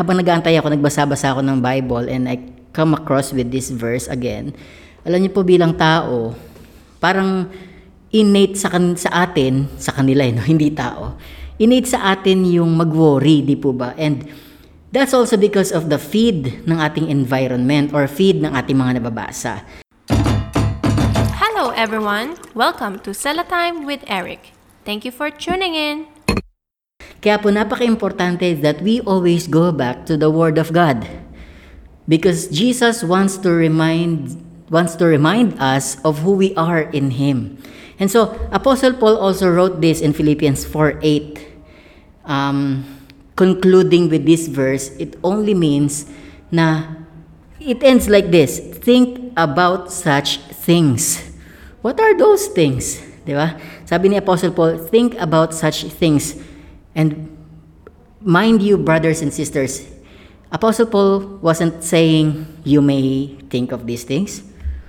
habang nag-aantay ako, nagbasa-basa ako ng Bible and I come across with this verse again. Alam niyo po bilang tao, parang innate sa, kan- sa atin, sa kanila, eh, no? hindi tao, innate sa atin yung mag-worry, di po ba? And that's also because of the feed ng ating environment or feed ng ating mga nababasa. Hello, everyone. Welcome to Sella Time with Eric. Thank you for tuning in. Kaya po napaka-importante that we always go back to the Word of God. Because Jesus wants to remind wants to remind us of who we are in Him. And so, Apostle Paul also wrote this in Philippians 4:8. Um, concluding with this verse, it only means na it ends like this, think about such things. What are those things? Di ba? Sabi ni Apostle Paul, think about such things. And mind you, brothers and sisters, Apostle Paul wasn't saying you may think of these things.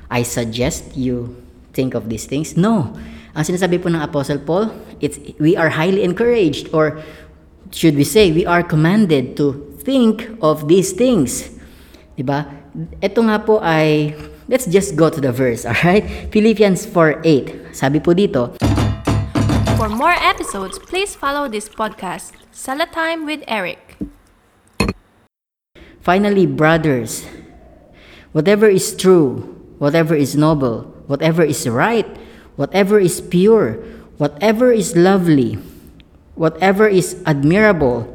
I suggest you think of these things. No. Ang sinasabi po ng Apostle Paul, it's, we are highly encouraged or should we say, we are commanded to think of these things. Diba? Ito nga po ay, let's just go to the verse, alright? Philippians 4.8. Sabi po dito, For more episodes, please follow this podcast, Sella Time with Eric. Finally, brothers, whatever is true, whatever is noble, whatever is right, whatever is pure, whatever is lovely, whatever is admirable,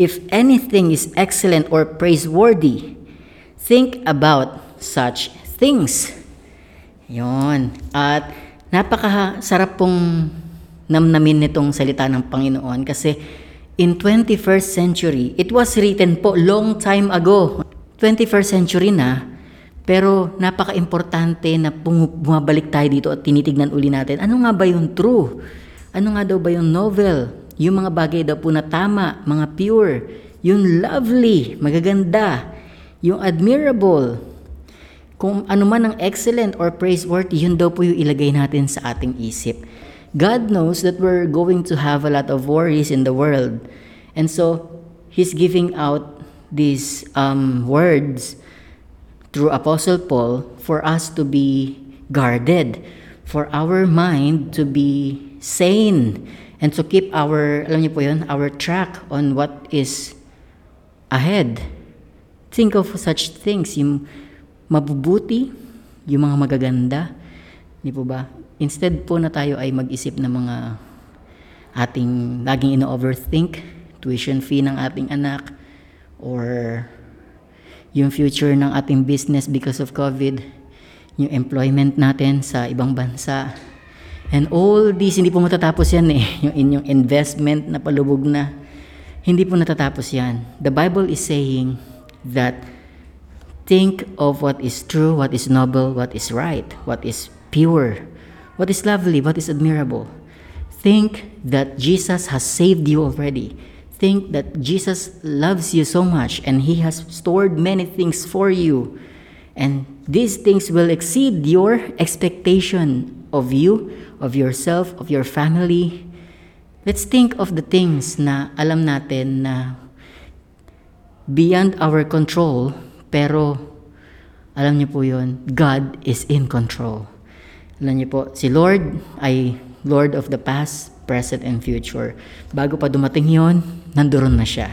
if anything is excellent or praiseworthy, think about such things. Yon. At napakasarap pong namnamin nitong salita ng Panginoon kasi in 21st century, it was written po long time ago. 21st century na, pero napaka-importante na bumabalik tayo dito at tinitignan uli natin, ano nga ba yung true? Ano nga daw ba yung novel? Yung mga bagay daw po na tama, mga pure, yung lovely, magaganda, yung admirable, kung ano man ang excellent or praiseworthy, yun daw po yung ilagay natin sa ating isip. God knows that we're going to have a lot of worries in the world. And so, He's giving out these um, words through Apostle Paul for us to be guarded, for our mind to be sane, and to keep our, alam niyo po yun, our track on what is ahead. Think of such things, yung mabubuti, yung mga magaganda, di po ba? Instead po na tayo ay mag-isip ng mga ating laging ino-overthink, tuition fee ng ating anak, or yung future ng ating business because of COVID, yung employment natin sa ibang bansa. And all these, hindi po matatapos yan eh. Yung inyong investment na palubog na, hindi po natatapos yan. The Bible is saying that think of what is true, what is noble, what is right, what is pure, what is lovely, what is admirable. Think that Jesus has saved you already. Think that Jesus loves you so much and He has stored many things for you. And these things will exceed your expectation of you, of yourself, of your family. Let's think of the things na alam natin na beyond our control, pero alam niyo po yun, God is in control. Alam niyo po, si Lord ay Lord of the past, present, and future. Bago pa dumating yon, nandoon na siya.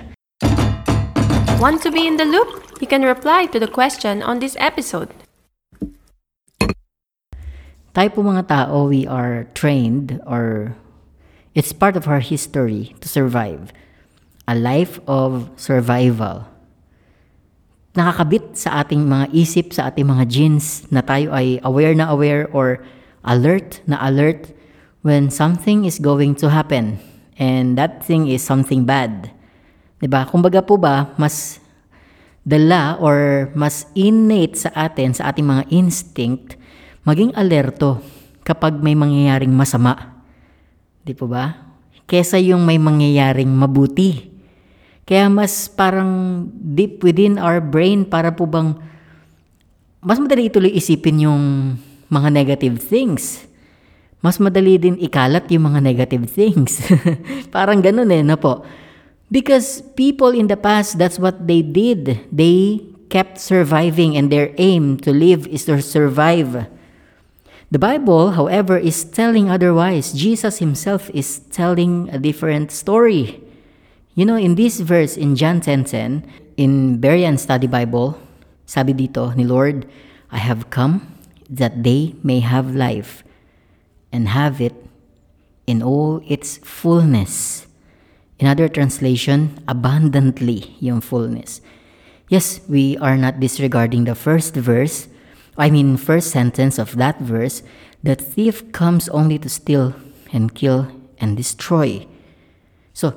Want to be in the loop? You can reply to the question on this episode. Tayo po mga tao, we are trained or it's part of our history to survive. A life of survival. Nakakabit sa ating mga isip, sa ating mga genes na tayo ay aware na aware or alert na alert when something is going to happen. And that thing is something bad. 'Di ba? Kumbaga po ba, mas dala or mas innate sa atin, sa ating mga instinct, maging alerto kapag may mangyayaring masama. Di po ba? Kesa yung may mangyayaring mabuti. Kaya mas parang deep within our brain para po bang mas madali ituloy isipin yung mga negative things. Mas madali din ikalat yung mga negative things. parang ganun eh, no po? Because people in the past, that's what they did. They kept surviving, and their aim to live is to survive. The Bible, however, is telling otherwise. Jesus himself is telling a different story. You know, in this verse in John 10:10, in Berean Study Bible, sabi dito ni Lord, I have come that they may have life and have it in all its fullness. In other translation, abundantly yung fullness. Yes, we are not disregarding the first verse, I mean first sentence of that verse, the thief comes only to steal and kill and destroy. So,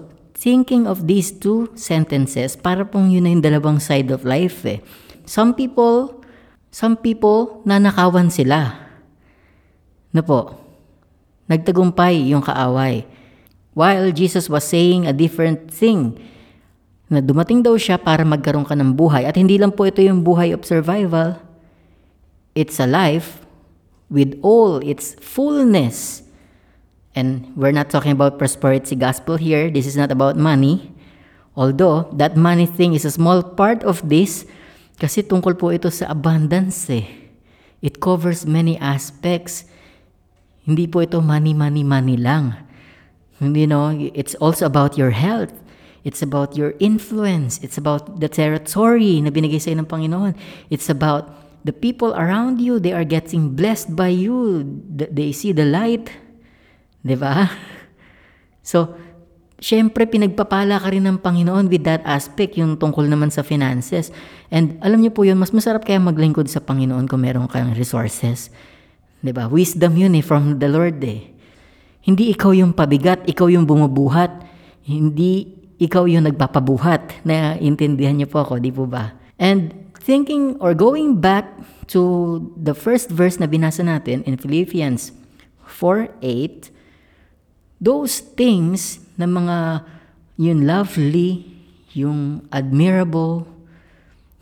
thinking of these two sentences, para pong yun na yung dalawang side of life eh. Some people, some people, nanakawan sila. Na po, nagtagumpay yung kaaway. While Jesus was saying a different thing, na dumating daw siya para magkaroon ka ng buhay. At hindi lang po ito yung buhay of survival. It's a life with all its fullness. And we're not talking about prosperity gospel here. This is not about money. Although, that money thing is a small part of this kasi tungkol po ito sa abundance eh. It covers many aspects. Hindi po ito money, money, money lang. You know, it's also about your health. It's about your influence. It's about the territory na binigay sa'yo ng Panginoon. It's about the people around you. They are getting blessed by you. They see the light. Di ba? So, syempre, pinagpapala ka rin ng Panginoon with that aspect, yung tungkol naman sa finances. And alam niyo po yun, mas masarap kaya maglingkod sa Panginoon kung meron kang resources. Di ba? Wisdom yun eh, from the Lord eh. Hindi ikaw yung pabigat, ikaw yung bumubuhat. Hindi ikaw yung nagpapabuhat. Na intindihan niyo po ako, di po ba? And thinking or going back to the first verse na binasa natin in Philippians 4.8, those things na mga yung lovely, yung admirable,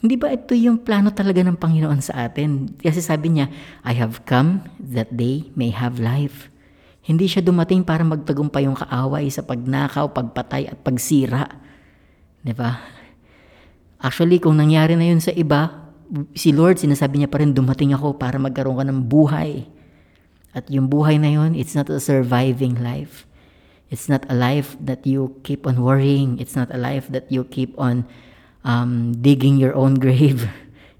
hindi ba ito yung plano talaga ng Panginoon sa atin? Kasi sabi niya, I have come that they may have life. Hindi siya dumating para magtagumpay yung kaaway sa pagnakaw, pagpatay at pagsira. Di ba? Actually, kung nangyari na yun sa iba, si Lord, sinasabi niya pa rin, dumating ako para magkaroon ka ng buhay. At yung buhay na yun, it's not a surviving life. It's not a life that you keep on worrying. It's not a life that you keep on um, digging your own grave.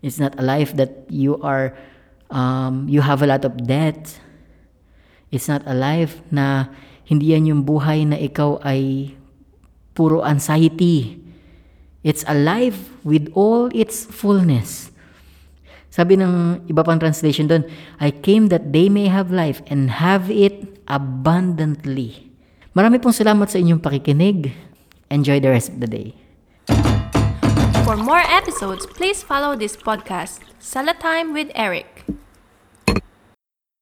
It's not a life that you are, um, you have a lot of debt. It's not a life na hindi yan yung buhay na ikaw ay puro anxiety. It's a life with all its fullness. Sabi ng iba pang translation doon, I came that they may have life and have it abundantly. Marami pong salamat sa inyong pakikinig. Enjoy the rest of the day. For more episodes, please follow this podcast, Salatime with Eric.